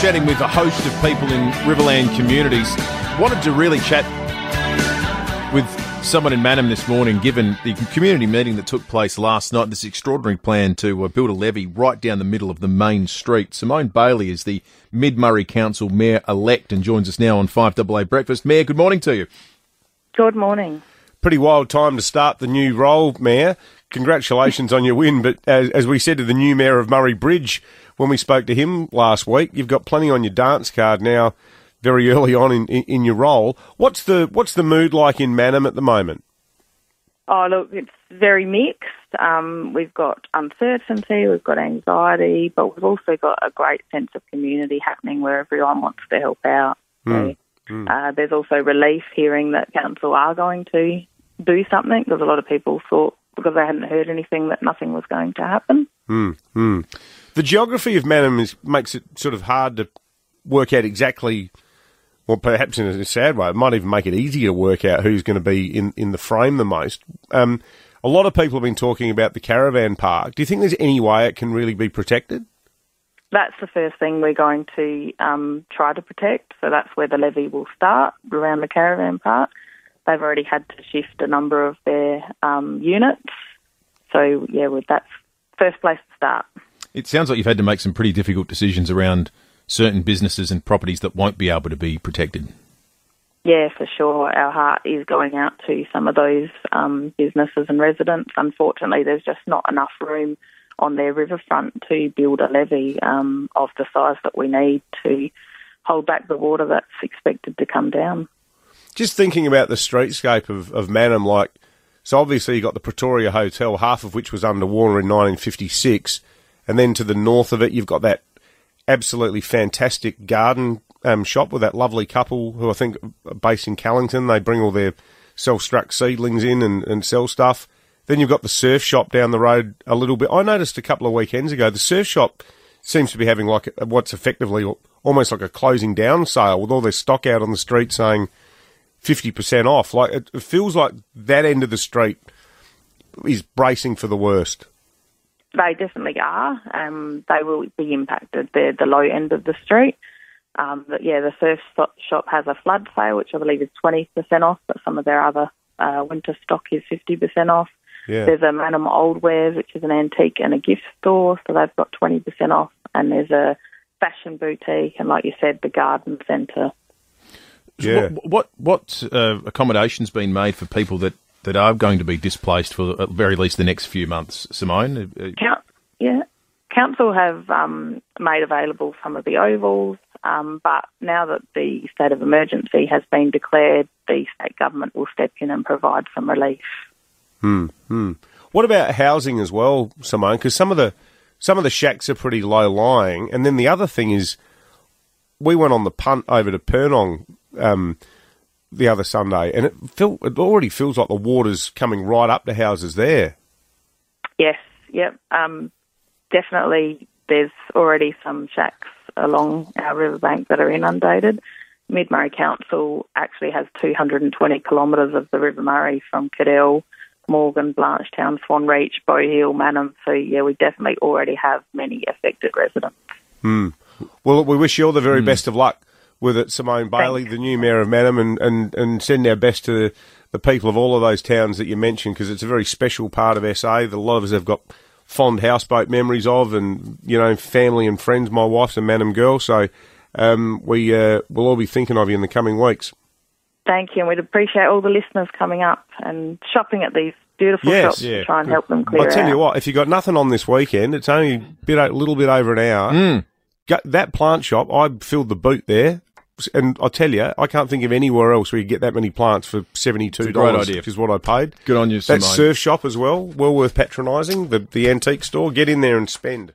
chatting with a host of people in Riverland communities. Wanted to really chat with someone in Mannum this morning, given the community meeting that took place last night, this extraordinary plan to uh, build a levee right down the middle of the main street. Simone Bailey is the Mid Murray Council Mayor elect and joins us now on 5AA Breakfast. Mayor, good morning to you. Good morning. Pretty wild time to start the new role, Mayor. Congratulations on your win, but as, as we said to the new Mayor of Murray Bridge when we spoke to him last week, you've got plenty on your dance card now very early on in, in, in your role. What's the what's the mood like in Mannum at the moment? Oh, look, it's very mixed. Um, we've got uncertainty, we've got anxiety, but we've also got a great sense of community happening where everyone wants to help out. Mm. So, uh, there's also relief hearing that council are going to do something because a lot of people thought because I hadn't heard anything that nothing was going to happen. Mm. Mm. The geography of Mannum is, makes it sort of hard to work out exactly well, perhaps in a sad way, it might even make it easier to work out who's going to be in, in the frame the most. Um, a lot of people have been talking about the caravan park. Do you think there's any way it can really be protected? That's the first thing we're going to um, try to protect. So that's where the levee will start around the caravan park. They've already had to shift a number of their um, units. So yeah, that's first place to start. It sounds like you've had to make some pretty difficult decisions around certain businesses and properties that won't be able to be protected. Yeah, for sure. Our heart is going out to some of those um, businesses and residents. Unfortunately, there's just not enough room on their riverfront to build a levee um, of the size that we need to hold back the water that's expected to come down. Just thinking about the streetscape of, of Mannum, like, so obviously you got the Pretoria Hotel, half of which was under underwater in 1956, and then to the north of it, you've got that absolutely fantastic garden um, shop with that lovely couple who I think are based in Callington. They bring all their self-struck seedlings in and, and sell stuff. Then you've got the surf shop down the road a little bit. I noticed a couple of weekends ago the surf shop seems to be having like what's effectively almost like a closing down sale with all their stock out on the street saying fifty percent off. Like it, it feels like that end of the street is bracing for the worst. They definitely are. Um, they will be impacted. They're the low end of the street. Um, but yeah, the surf shop has a flood sale, which I believe is 20% off, but some of their other uh, winter stock is 50% off. Yeah. There's a Mannum Old Wares, which is an antique and a gift store, so they've got 20% off. And there's a fashion boutique, and like you said, the garden centre. Yeah. What what, what uh, accommodations been made for people that, that are going to be displaced for at very least the next few months, Simone? Uh, Coun- yeah, council have um, made available some of the ovals, um, but now that the state of emergency has been declared, the state government will step in and provide some relief. Hmm. Hmm. What about housing as well, Simone? Because some of the some of the shacks are pretty low lying, and then the other thing is, we went on the punt over to Purnong um, the other Sunday, and it feel, it already feels like the water's coming right up to houses there. Yes, yep, um, definitely. There's already some shacks along our riverbank that are inundated. Mid Murray Council actually has 220 kilometres of the River Murray from Cadell, Morgan, Blanchetown, Swan Reach, Bow Hill, Mannum. So yeah, we definitely already have many affected residents. Hmm. Well, we wish you all the very best of luck with it, Simone Bailey, Thanks. the new mayor of Mannum, and, and, and send our best to the, the people of all of those towns that you mentioned because it's a very special part of SA that a lot of us have got fond houseboat memories of, and you know, family and friends. My wife's a Mannum girl, so um, we uh, will all be thinking of you in the coming weeks. Thank you, and we'd appreciate all the listeners coming up and shopping at these beautiful Yes, shops yeah. to try and help them clear I'll tell out. you what, if you've got nothing on this weekend, it's only a bit a little bit over an hour. Go, that plant shop, I filled the boot there, and I tell you, I can't think of anywhere else where you get that many plants for seventy two It's a great dollars, is what I paid. Good on you, That Simone. surf shop as well, well worth patronising. The the antique store, get in there and spend.